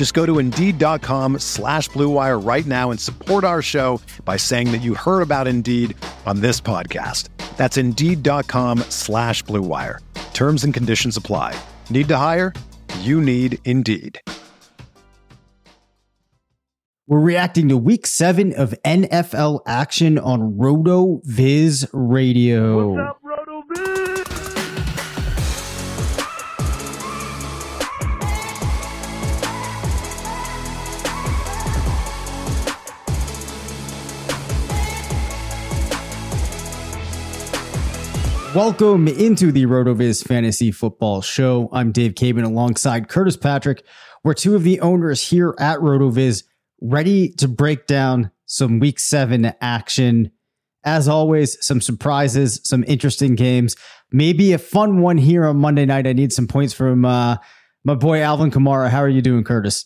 Just go to Indeed.com slash BlueWire right now and support our show by saying that you heard about Indeed on this podcast. That's Indeed.com slash BlueWire. Terms and conditions apply. Need to hire? You need Indeed. We're reacting to week seven of NFL action on RotoViz Radio. What's up, RotoViz? Welcome into the RotoViz Fantasy Football Show. I'm Dave Caban alongside Curtis Patrick. We're two of the owners here at RotoViz, ready to break down some week seven action. As always, some surprises, some interesting games, maybe a fun one here on Monday night. I need some points from uh, my boy Alvin Kamara. How are you doing, Curtis?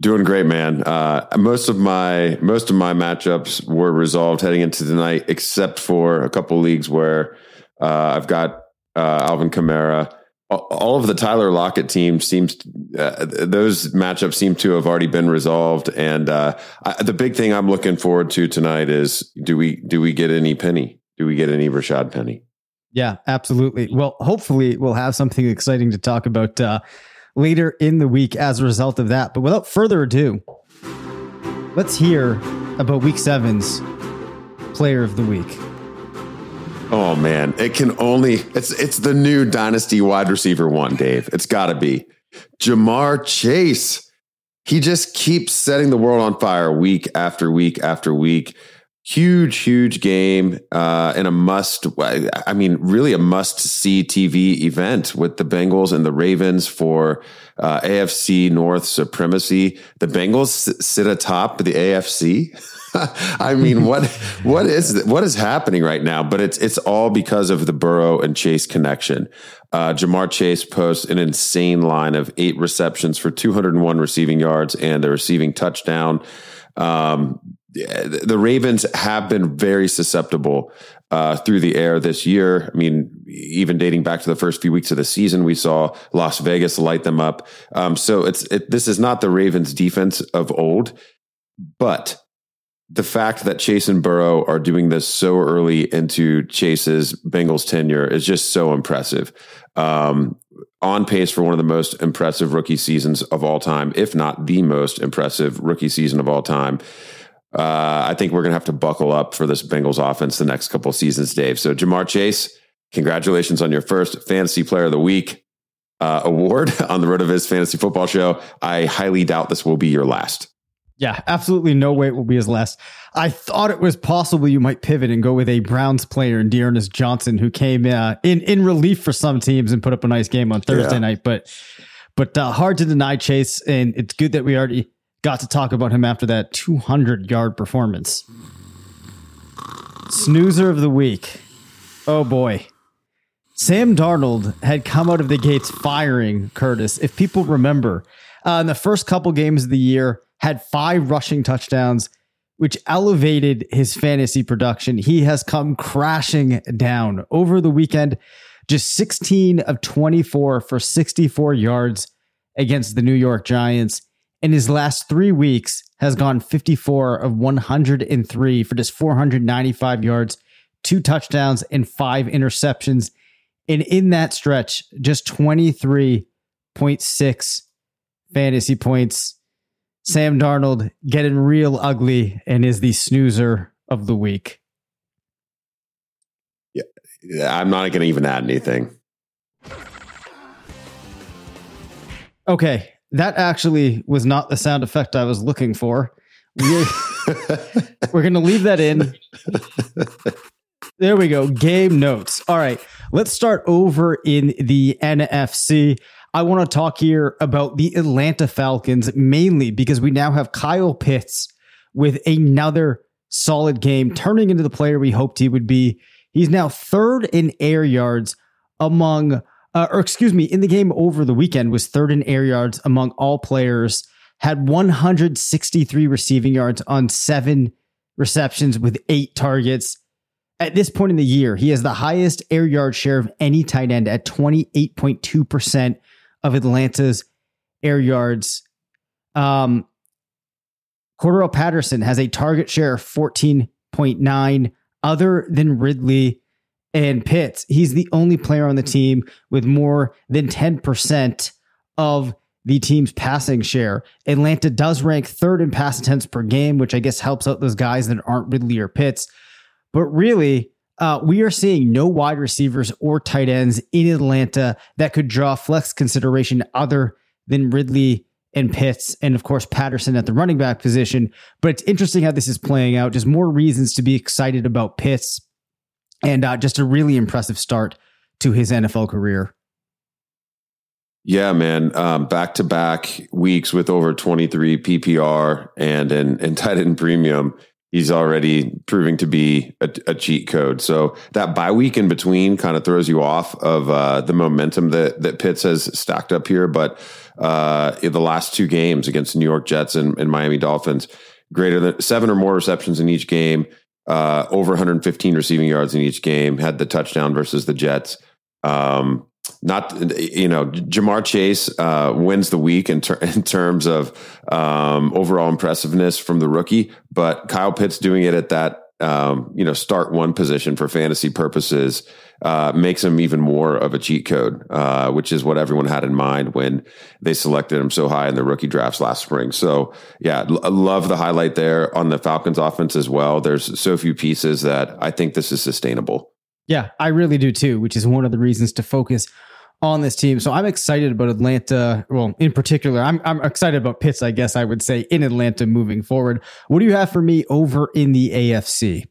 Doing great, man. Uh, most of my most of my matchups were resolved heading into tonight, except for a couple leagues where uh, I've got uh, Alvin Kamara. All of the Tyler Lockett team seems uh, those matchups seem to have already been resolved, and uh, I, the big thing I'm looking forward to tonight is do we do we get any Penny? Do we get any Rashad Penny? Yeah, absolutely. Well, hopefully we'll have something exciting to talk about uh, later in the week as a result of that. But without further ado, let's hear about week seven's player of the week. Oh man, it can only it's it's the new dynasty wide receiver one, Dave. It's got to be Ja'Marr Chase. He just keeps setting the world on fire week after week after week. Huge, huge game uh, and a must. I mean, really a must see TV event with the Bengals and the Ravens for uh, AFC North supremacy. The Bengals sit atop the AFC. I mean, what what is what is happening right now? But it's it's all because of the Burrow and Chase connection. Uh, Ja'Marr Chase posts an insane line of eight receptions for 201 receiving yards and a receiving touchdown. Um, the Ravens have been very susceptible uh, through the air this year. I mean, even dating back to the first few weeks of the season, we saw Las Vegas light them up. Um, so it's it, this is not the Ravens' defense of old, but the fact that Chase and Burrow are doing this so early into Chase's Bengals tenure is just so impressive. Um, on pace for one of the most impressive rookie seasons of all time, if not the most impressive rookie season of all time. Uh, I think we're going to have to buckle up for this Bengals offense the next couple seasons, Dave. So, Ja'Marr Chase, congratulations on your first Fantasy Player of the Week uh, award on the RotoViz Fantasy Football Show. I highly doubt this will be your last. Yeah, absolutely no way it will be his last. I thought it was possible you might pivot and go with a Browns player in D'Ernest Johnson, who came uh, in in relief for some teams and put up a nice game on Thursday yeah. night. But but uh, hard to deny Chase, and it's good that we already got to talk about him after that 200 yard performance. Snoozer of the week. Oh boy. Sam Darnold had come out of the gates firing Curtis. If people remember, uh, in the first couple games of the year, had five rushing touchdowns, which elevated his fantasy production. He has come crashing down over the weekend, just 16 of 24 for 64 yards against the New York Giants. In his last three weeks, has gone 54 of 103 for just 495 yards, two touchdowns, and five interceptions. And in that stretch, just 23.6 fantasy points Sam Darnold getting real ugly and is the snoozer of the week. Yeah, I'm not going to even add anything. Okay, that actually was not the sound effect I was looking for. We're, we're going to leave that in. There we go. Game notes. All right, let's start over in the NFC. I want to talk here about the Atlanta Falcons mainly because we now have Kyle Pitts with another solid game, turning into the player we hoped he would be. He's now third in air yards among, uh, or excuse me, in the game over the weekend was third in air yards among all players. Had 163 receiving yards on seven receptions with eight targets. At this point in the year, he has the highest air yard share of any tight end at 28.2% of Atlanta's air yards. Um, Cordarrelle Patterson has a target share of 14.9. Other than Ridley and Pitts, he's the only player on the team with more than 10% of the team's passing share. Atlanta does rank third in pass attempts per game, which I guess helps out those guys that aren't Ridley or Pitts. But really, uh, we are seeing no wide receivers or tight ends in Atlanta that could draw flex consideration other than Ridley and Pitts, and of course Patterson at the running back position. But it's interesting how this is playing out. Just more reasons to be excited about Pitts, and uh, just a really impressive start to his NFL career. Yeah, man. Back to back weeks with over 23 PPR and in, in tight end premium he's already proving to be a, a, cheat code. So that bye week in between kind of throws you off of uh, the momentum that that Pitts has stacked up here. But uh, the last two games against New York Jets and, and, Miami Dolphins, greater than seven or more receptions in each game, uh, over 115 receiving yards in each game, had the touchdown versus the Jets. Um, not you know Ja'Marr Chase uh, wins the week in, ter- in terms of um, overall impressiveness from the rookie, but Kyle Pitts doing it at that um, you know start one position for fantasy purposes uh, makes him even more of a cheat code, uh, which is what everyone had in mind when they selected him so high in the rookie drafts last spring. So yeah, love the highlight there on the Falcons offense as well. There's so few pieces that I think this is sustainable. Yeah, I really do too, which is one of the reasons to focus on this team. So I'm excited about Atlanta. Well, in particular, I'm I'm excited about Pitts, I guess I would say, in Atlanta moving forward. What do you have for me over in the AFC?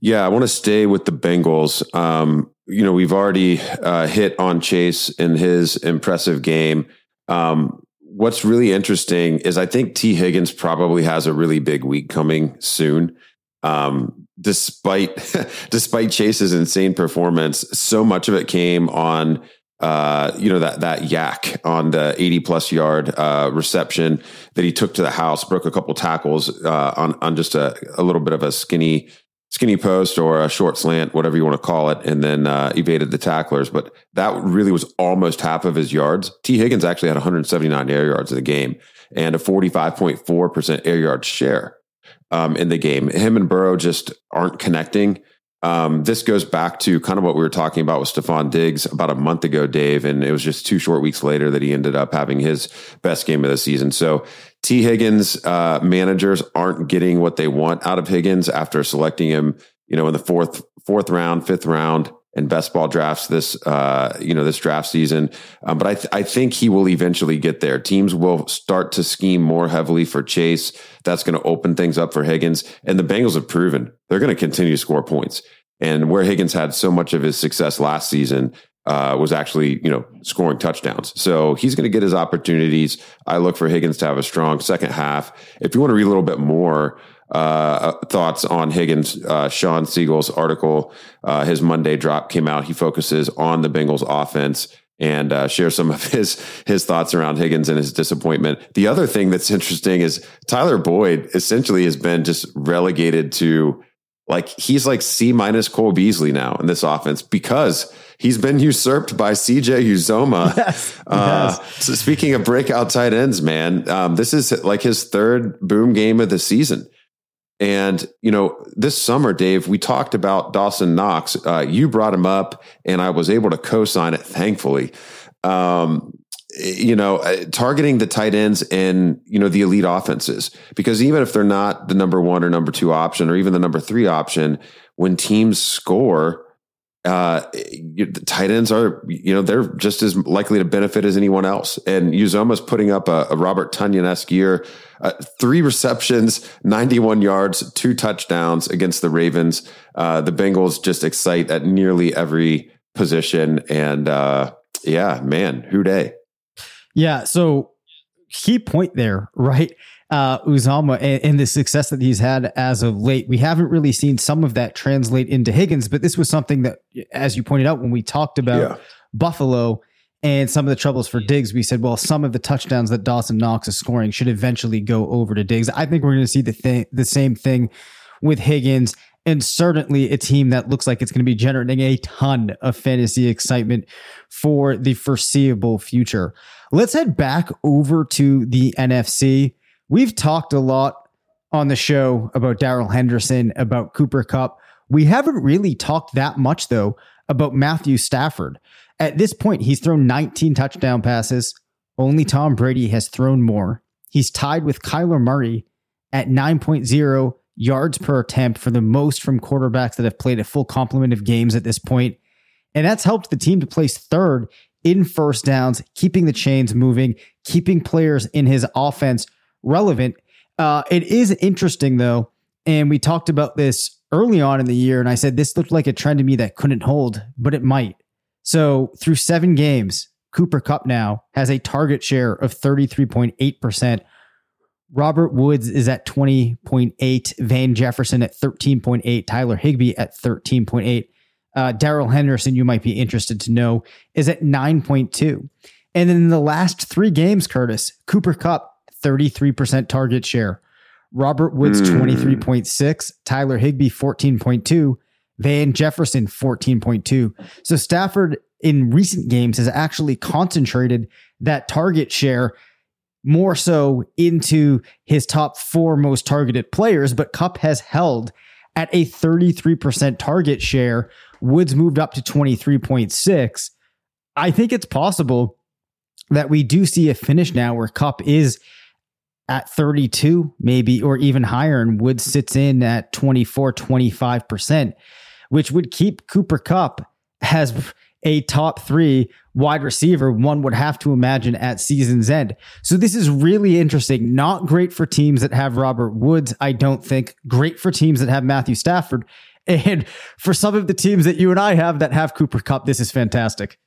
Yeah, I want to stay with the Bengals. Um, you know, we've already uh, hit on Chase in his impressive game. Um, what's really interesting is I think Tee Higgins probably has a really big week coming soon. Um, despite despite Chase's insane performance, so much of it came on uh, you know that that YAC on the 80 plus yard uh, reception that he took to the house, broke a couple tackles uh, on on just a, a little bit of a skinny skinny post or a short slant, whatever you want to call it, and then uh, evaded the tacklers. But that really was almost half of his yards. Tee Higgins actually had 179 air yards in the game and a 45.4 percent air yard share um, in the game. Him and Burrow just aren't connecting. Um, this goes back to kind of what we were talking about with Stefon Diggs about a month ago, Dave, and it was just two short weeks later that he ended up having his best game of the season. So Tee Higgins uh, managers aren't getting what they want out of Higgins after selecting him, you know, in the fourth fourth round, fifth round and best ball drafts this uh, you know this draft season. Um, but I th- I think he will eventually get there. Teams will start to scheme more heavily for Chase. That's going to open things up for Higgins. And the Bengals have proven they're going to continue to score points. And where Higgins had so much of his success last season uh, was actually you know scoring touchdowns. So he's going to get his opportunities. I look for Higgins to have a strong second half. If you want to read a little bit more uh, thoughts on Higgins. Uh, Shawn Siegele's article, uh, his Monday drop came out. He focuses on the Bengals offense and uh, share some of his his thoughts around Higgins and his disappointment. The other thing that's interesting is Tyler Boyd essentially has been just relegated to like he's like C minus Cole Beasley now in this offense because he's been usurped by CJ Uzomah. Yes, uh, so speaking of breakout tight ends, man, um, this is like his third boom game of the season. And, you know, this summer, Dave, we talked about Dawson Knox. Uh, you brought him up, and I was able to co sign it, thankfully. Um, you know, uh, targeting the tight ends and, you know, the elite offenses. Because even if they're not the number one or number two option or even the number three option, when teams score, uh, the tight ends are, you know, they're just as likely to benefit as anyone else. And Uzomah's putting up a, a Robert Tonyan esque year, uh, three receptions, 91 yards, two touchdowns against the Ravens. Uh, the Bengals just excite at nearly every position. And, uh, yeah, man, Who Dey. Yeah. So key point there, right? Uh, Uzomah and, and, the success that he's had as of late. We haven't really seen some of that translate into Higgins, but this was something that, as you pointed out, when we talked about yeah. Buffalo and some of the troubles for Diggs, we said, well, some of the touchdowns that Dawson Knox is scoring should eventually go over to Diggs. I think we're going to see the thing, the same thing with Higgins and certainly a team that looks like it's going to be generating a ton of fantasy excitement for the foreseeable future. Let's head back over to the NFC. We've talked a lot on the show about Darrell Henderson, about Cooper Kupp. We haven't really talked that much, though, about Matthew Stafford. At this point, he's thrown 19 touchdown passes. Only Tom Brady has thrown more. He's tied with Kyler Murray at 9.0 yards per attempt for the most from quarterbacks that have played a full complement of games at this point. And that's helped the team to place third in first downs, keeping the chains moving, keeping players in his offense relevant. Uh, it is interesting, though. And we talked about this early on in the year, and I said this looked like a trend to me that couldn't hold, but it might. So through seven games, Cooper Kupp now has a target share of 33.8%. Robert Woods is at 20.8, Van Jefferson at 13.8, Tyler Higbee at 13.8. Uh, Darrell Henderson, you might be interested to know, is at 9.2. And then in the last three games, Curtis, Cooper Kupp, 33% target share. Robert Woods, mm. 23.6, Tyler Higbee, 14.2, Van Jefferson, 14.2. So Stafford in recent games has actually concentrated that target share more so into his top four most targeted players, but Kupp has held at a 33% target share. Woods moved up to 23.6. I think it's possible that we do see a finish now where Kupp is at 32, maybe, or even higher, and Woods sits in at 24, 25%, which would keep Cooper Kupp as a top three wide receiver, one would have to imagine at season's end. So this is really interesting. Not great for teams that have Robert Woods, I don't think. Great for teams that have Matthew Stafford. And for some of the teams that you and I have that have Cooper Kupp, this is fantastic.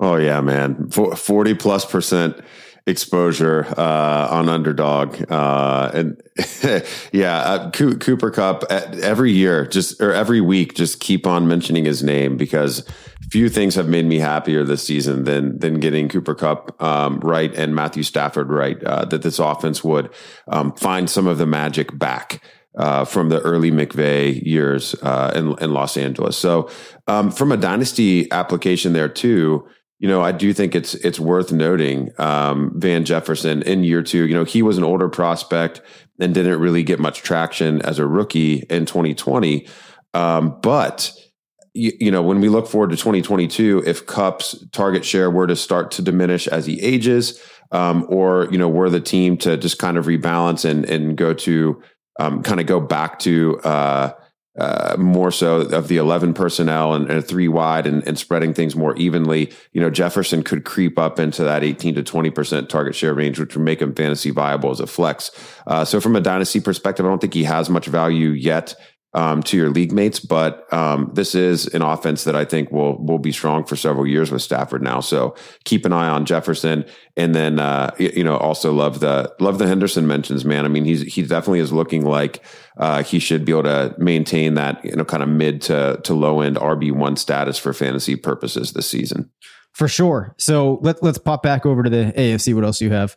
Oh, yeah, man. 40 plus percent exposure uh, on underdog uh, and yeah uh, cooper kupp every year just or every week just keep on mentioning his name because few things have made me happier this season than than getting cooper kupp um, right and matthew stafford right uh, that this offense would um, find some of the magic back uh, from the early McVay years uh, in, in Los Angeles. So, um, from a dynasty application there too, you know, I do think it's it's worth noting um, Van Jefferson in year two. You know, he was an older prospect and didn't really get much traction as a rookie in 2020. Um, but you, you, know, when we look forward to 2022, if Kupp's target share were to start to diminish as he ages, um, or you know, were the team to just kind of rebalance and and go to um, kind of go back to uh, uh, more so of the 11 personnel and, and three wide and, and, spreading things more evenly, you know, Jefferson could creep up into that 18 to 20% target share range, which would make him fantasy viable as a flex. Uh, so from a dynasty perspective, I don't think he has much value yet um, to your league mates. But um, this is an offense that I think will will be strong for several years with Stafford now. So keep an eye on Jefferson, and then uh, you know also love the love the Henderson mentions. Man, I mean he's he definitely is looking like uh, he should be able to maintain that you know kind of mid to to low end RB one status for fantasy purposes this season. For sure. So let let's pop back over to the AFC. What else do you have?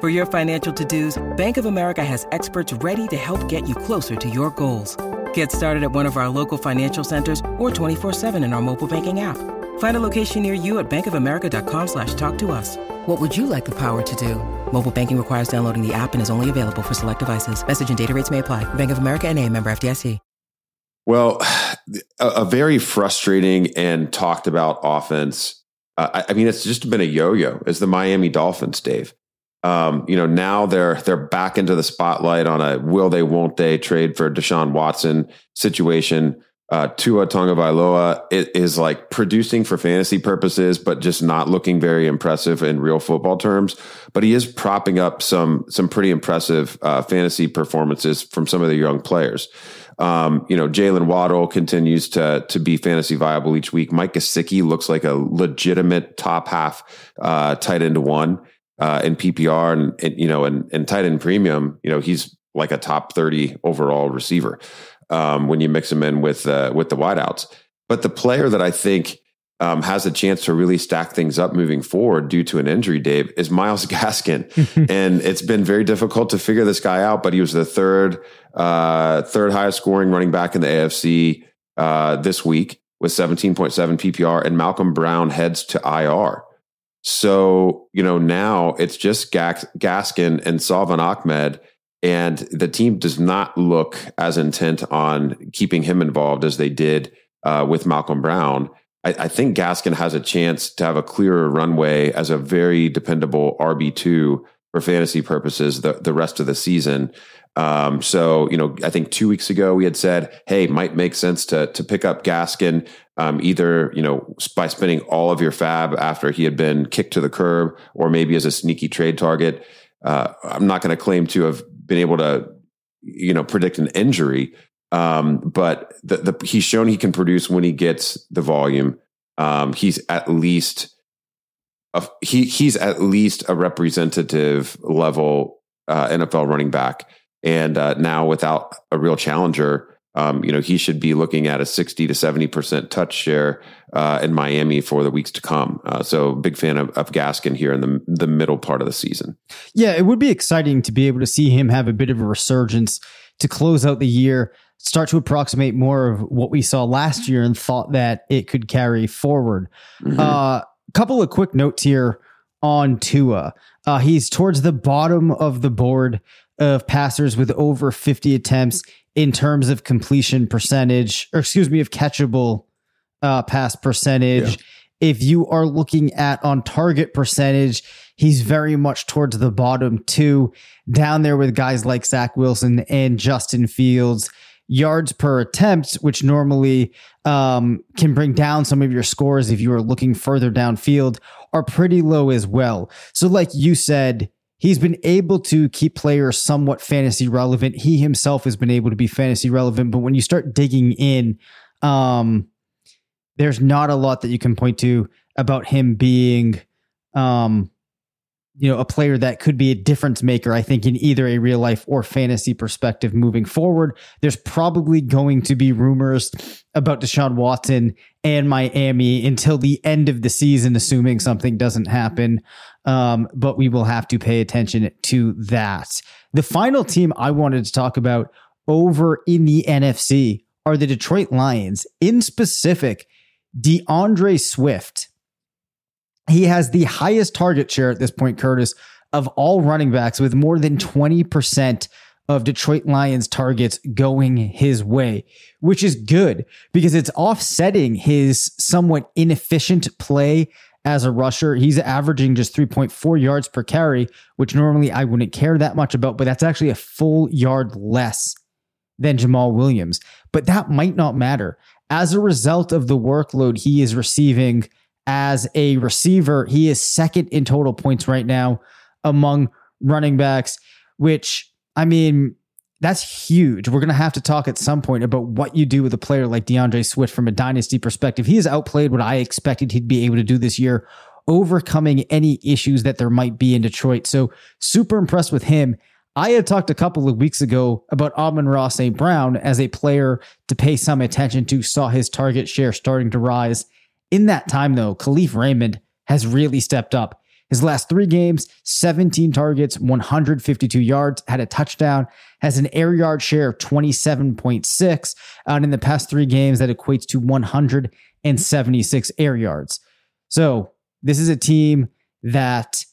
For your financial to-dos, Bank of America has experts ready to help get you closer to your goals. Get started at one of our local financial centers or 24-7 in our mobile banking app. Find a location near you at bankofamerica.com slash talk to us. What would you like the power to do? Mobile banking requires downloading the app and is only available for select devices. Message and data rates may apply. Bank of America and a member FDIC. Well, a, a very frustrating and talked about offense. Uh, I, I mean, it's just been a yo-yo as the Miami Dolphins, Dave. Um, you know, now they're they're back into the spotlight on a will they won't they trade for Deshaun Watson situation. Uh, Tua Tagovailoa is like producing for fantasy purposes, but just not looking very impressive in real football terms. But he is propping up some some pretty impressive uh, fantasy performances from some of the young players. Um, you know, Jaylen Waddle continues to to be fantasy viable each week. Mike Gesicki looks like a legitimate top half uh, tight end one uh, in PPR and, and you know, and, and tight end premium, you know, he's like a top 30 overall receiver um, when you mix him in with, uh, with the wideouts. But the player that I think um, has a chance to really stack things up moving forward due to an injury, Dave, is Myles Gaskin. and it's been very difficult to figure this guy out, but he was the third, uh, third highest scoring running back in the AFC uh, this week with 17.7 PPR, and Malcolm Brown heads to IR. So, you know, now it's just Gaskin and Salvon Ahmed, and the team does not look as intent on keeping him involved as they did uh, with Malcolm Brown. I, I, think Gaskin has a chance to have a clearer runway as a very dependable RB2 for fantasy purposes the, the rest of the season. Um, so, you know, I think two weeks ago we had said, hey, might make sense to, to pick up Gaskin um, either you know by spending all of your FAAB after he had been kicked to the curb, or maybe as a sneaky trade target. Uh, I'm not going to claim to have been able to you know predict an injury, um, but the, the, he's shown he can produce when he gets the volume. Um, he's at least a, he he's at least a representative level uh, NFL running back, and uh, now without a real challenger um, you know, he should be looking at a 60 to 70% touch share uh, in Miami for the weeks to come. Uh, so big fan of, of Gaskin here in the, the middle part of the season. Yeah, it would be exciting to be able to see him have a bit of a resurgence to close out the year, start to approximate more of what we saw last year and thought that it could carry forward. A mm-hmm. uh, couple of quick notes here on Tua. Uh, he's towards the bottom of the board of passers with over 50 attempts in terms of completion percentage, or excuse me, of catchable uh, pass percentage. Yeah. If you are looking at on target percentage, he's very much towards the bottom two, down there with guys like Zach Wilson and Justin Fields. Yards per attempt, which normally um, can bring down some of your scores if you are looking further downfield, are pretty low as well. So, like you said, he's been able to keep players somewhat fantasy relevant. He himself has been able to be fantasy relevant, but when you start digging in, um, there's not a lot that you can point to about him being, um, you know, a player that could be a difference maker, I think, in either a real life or fantasy perspective moving forward. There's probably going to be rumors about Deshaun Watson and Miami until the end of the season, assuming something doesn't happen. Um, but we will have to pay attention to that. The final team I wanted to talk about over in the NFC are the Detroit Lions, in specific, D'Andre Swift he has the highest target share at this point, Curtis, of all running backs with more than 20% of Detroit Lions targets going his way, which is good because it's offsetting his somewhat inefficient play as a rusher. He's averaging just 3.4 yards per carry, which normally I wouldn't care that much about, but that's actually a full yard less than Jamaal Williams. But that might not matter. As a result of the workload he is receiving as a receiver, he is second in total points right now among running backs, which, I mean, that's huge. We're going to have to talk at some point about what you do with a player like D'Andre Swift from a dynasty perspective. He has outplayed what I expected he'd be able to do this year, overcoming any issues that there might be in Detroit. So, super impressed with him. I had talked a couple of weeks ago about Amon-Ra St. Brown as a player to pay some attention to, saw his target share starting to rise. In that time, though, Kalif Raymond has really stepped up. His last three games, 17 targets, 152 yards, had a touchdown, has an air yard share of 27.6. And in the past three games, that equates to 176 air yards. So this is a team that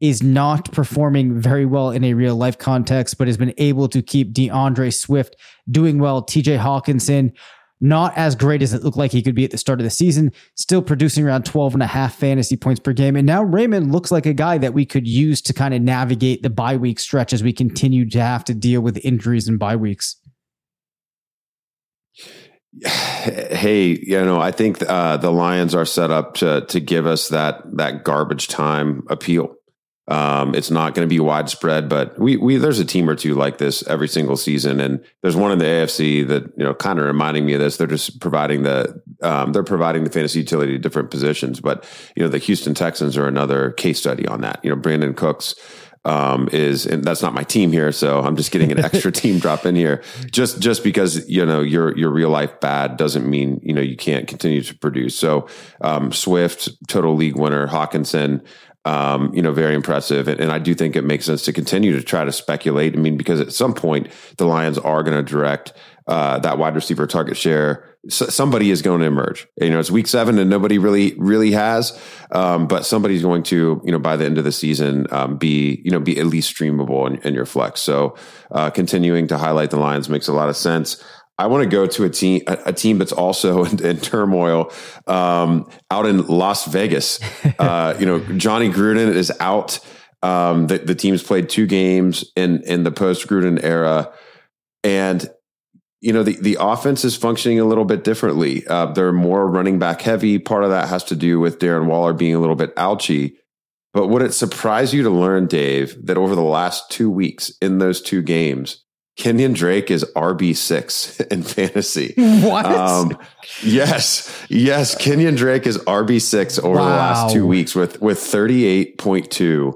is not performing very well in a real life context, but has been able to keep D'Andre Swift doing well. TJ Hockenson not as great as it looked like he could be at the start of the season, still producing around 12 and a half fantasy points per game. And now Raymond looks like a guy that we could use to kind of navigate the bye week stretch as we continue to have to deal with injuries and bye weeks. Hey, you know, I think uh, the Lions are set up to to give us that that garbage time appeal. Um, it's not going to be widespread, but we, we, there's a team or two like this every single season. And there's one in the AFC that, you know, kind of reminding me of this. They're just providing the, um, they're providing the fantasy utility to different positions. But, you know, the Houston Texans are another case study on that. You know, Brandin Cooks, um, is, and that's not my team here. So I'm just getting an extra team drop in here. Just, just because, you know, your, your real life bad doesn't mean, you know, you can't continue to produce. So, um, Swift, total league winner, Hockenson, um, you know, very impressive. And, and, I do think it makes sense to continue to try to speculate. I mean, because at some point the Lions are going to direct uh, that wide receiver target share. S- somebody is going to emerge. You know, it's week seven and nobody really, really has. Um, but somebody's going to, you know, by the end of the season, um, be, you know, be at least streamable in, in your flex. So uh, continuing to highlight the Lions makes a lot of sense. I want to go to a team, a, a team that's also in, in turmoil, um, out in Las Vegas. Uh, you know, Johnny Gruden is out. Um, the, the team's played two games in in the post Gruden era, and you know the the offense is functioning a little bit differently. Uh, they're more running back heavy. Part of that has to do with Darren Waller being a little bit ouchy. But would it surprise you to learn, Dave, that over the last two weeks in those two games, Kenyan Drake is RB6 in fantasy. What? Um, yes. Yes. Kenyan Drake is RB6 over wow. the last two weeks with, with 38.2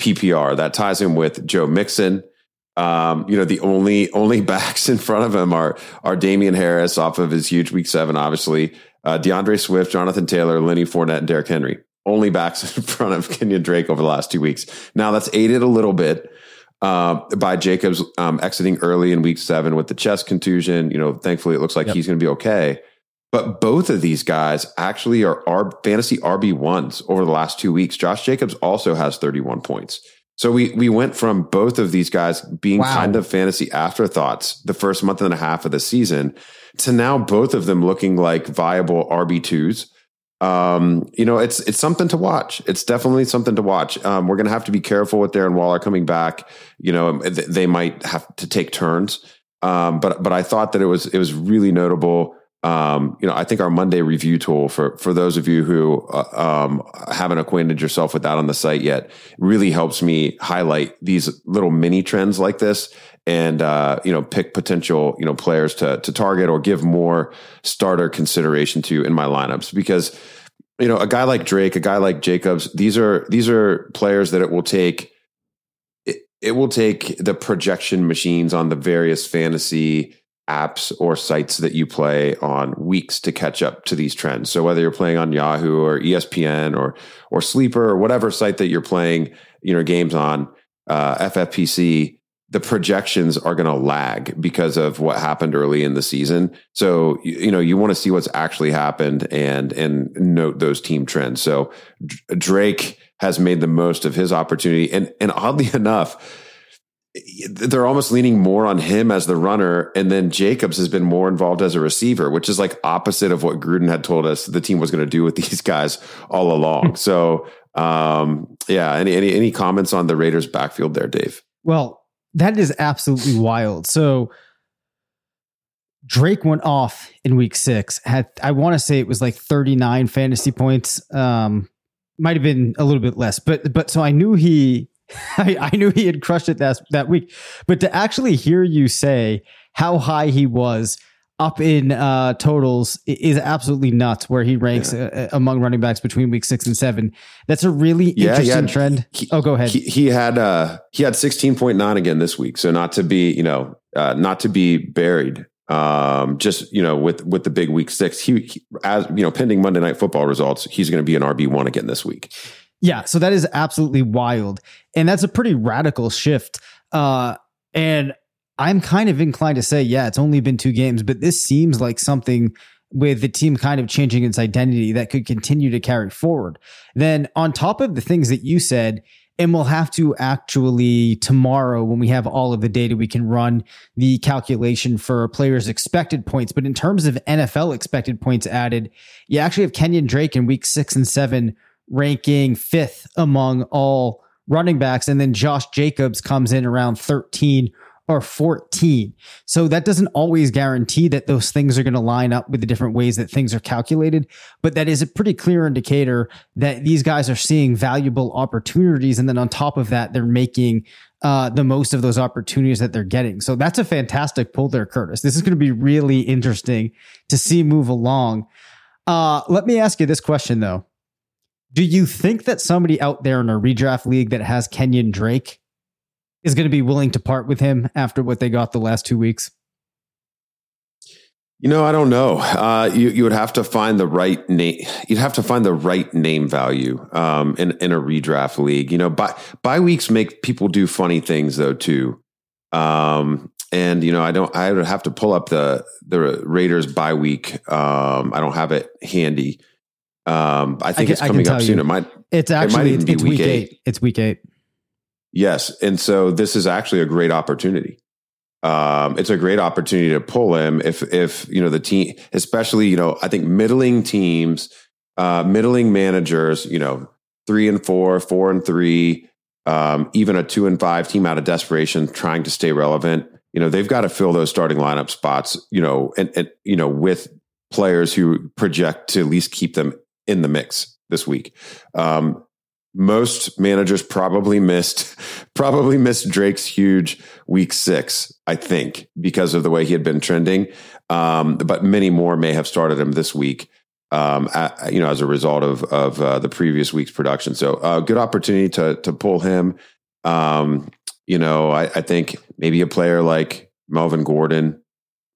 PPR. That ties him with Joe Mixon. Um, you know, the only, only backs in front of him are, are Damien Harris off of his huge week seven, obviously, uh, D'Andre Swift, Jonathan Taylor, Lenny Fournette, and Derrick Henry. Only backs in front of Kenyan Drake over the last two weeks. Now that's aided a little bit uh, by Jacobs um, exiting early in week seven with the chest contusion. You know, thankfully it looks like yep. he's going to be okay. But both of these guys actually are, are fantasy RB ones over the last two weeks. Josh Jacobs also has 31 points. So we we went from both of these guys being wow. kind of fantasy afterthoughts the first month and a half of the season to now both of them looking like viable RB twos um, you know, it's it's something to watch. It's definitely something to watch. Um, we're going to have to be careful with Darren Waller coming back. You know, they might have to take turns. Um, but but I thought that it was it was really notable. Um, you know, I think our Monday review tool for for those of you who uh, um, haven't acquainted yourself with that on the site yet really helps me highlight these little mini trends like this and uh, you know pick potential you know players to to target or give more starter consideration to in my lineups because you know a guy like Drake, a guy like Jacobs, these are these are players that it will take it, it will take the projection machines on the various fantasy apps or sites that you play on weeks to catch up to these trends. So whether you're playing on Yahoo or ESPN or or Sleeper or whatever site that you're playing, you know, games on, uh, FFPC, the projections are going to lag because of what happened early in the season. So, you know, you want to see what's actually happened and, and note those team trends. So Drake has made the most of his opportunity. And, and oddly enough, they're almost leaning more on him as the runner, and then Jacobs has been more involved as a receiver, which is like opposite of what Gruden had told us the team was going to do with these guys all along. so, um, yeah, any, any any comments on the Raiders' backfield there, Dave? Well, that is absolutely wild. So. Drake went off in week six. Had I want to say it was like 39 fantasy points. Um, might have been a little bit less, but but so I knew he I, I knew he had crushed it that that week. But to actually hear you say how high he was up in uh, totals is absolutely nuts. Where he ranks yeah. uh, among running backs between week six and seven. That's a really yeah, interesting had, trend. He, oh, go ahead. He, he had uh, he had sixteen point nine again this week. So not to be you know uh, not to be buried. Um, just you know, with with the big week six, he, he as you know, pending Monday Night Football results, he's going to be an RB one again this week. Yeah, so that is absolutely wild. And that's a pretty radical shift. Uh, and I'm kind of inclined to say, yeah, it's only been two games, but this seems like something with the team kind of changing its identity that could continue to carry forward. Then, on top of the things that you said, and we'll have to actually tomorrow when we have all of the data, we can run the calculation for players' expected points. But in terms of NFL expected points added, you actually have Kenyan Drake in week six and seven ranking fifth among all running backs. And then Josh Jacobs comes in around 13 or 14. So that doesn't always guarantee that those things are going to line up with the different ways that things are calculated. But that is a pretty clear indicator that these guys are seeing valuable opportunities. And then on top of that, they're making uh, the most of those opportunities that they're getting. So that's a fantastic pull there, Curtis. This is going to be really interesting to see move along. Uh, let me ask you this question though. Do you think that somebody out there in a redraft league that has Kenyan Drake is going to be willing to part with him after what they got the last two weeks? You know, I don't know. Uh, you you would have to find the right name. You'd have to find the right name value um, in in a redraft league. You know, by bye weeks make people do funny things though too. Um, and you know, I don't. I would have to pull up the the Raiders by week. Um, I don't have it handy. Um, I think I can, it's coming up soon. You. It might. It's actually it it's week, week eight. eight. It's week eight. Yes, and so this is actually a great opportunity. Um, it's a great opportunity to pull him if if you know the team, especially you know I think middling teams, uh, middling managers, you know three and four, four and three, um, even a two and five team out of desperation trying to stay relevant. You know they've got to fill those starting lineup spots. You know and, and you know with players who project to at least keep them in the mix this week. Um, most managers probably missed probably missed Drake's huge week six, I think, because of the way he had been trending. Um, but many more may have started him this week. Um, at, you know, as a result of of uh, the previous week's production. So, uh, good opportunity to to pull him. Um, you know, I, I, think maybe a player like Melvin Gordon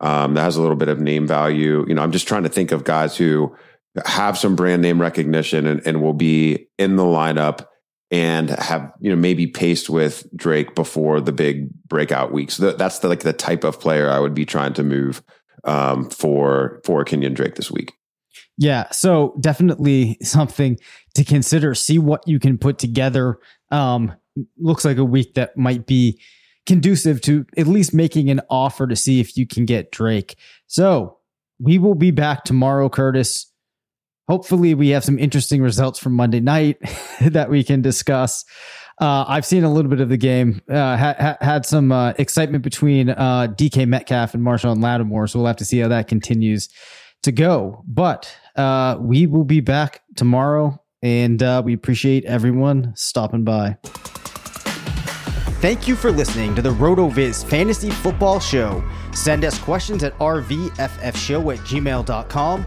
um, that has a little bit of name value. You know, I'm just trying to think of guys who have some brand name recognition and, and will be in the lineup and have you know maybe paced with Drake before the big breakout weeks. So that's the, like the type of player I would be trying to move um, for for Kenyan Drake this week. Yeah, so definitely something to consider. See what you can put together. Um, looks like a week that might be conducive to at least making an offer to see if you can get Drake. So we will be back tomorrow, Curtis hopefully we have some interesting results from Monday night that we can discuss. Uh, I've seen a little bit of the game. Uh, ha- had some uh, excitement between uh, DK Metcalf and Marshon Lattimore, so we'll have to see how that continues to go. But uh, we will be back tomorrow, and uh, we appreciate everyone stopping by. Thank you for listening to the RotoViz Fantasy Football Show. Send us questions at rvffshow at gmail.com.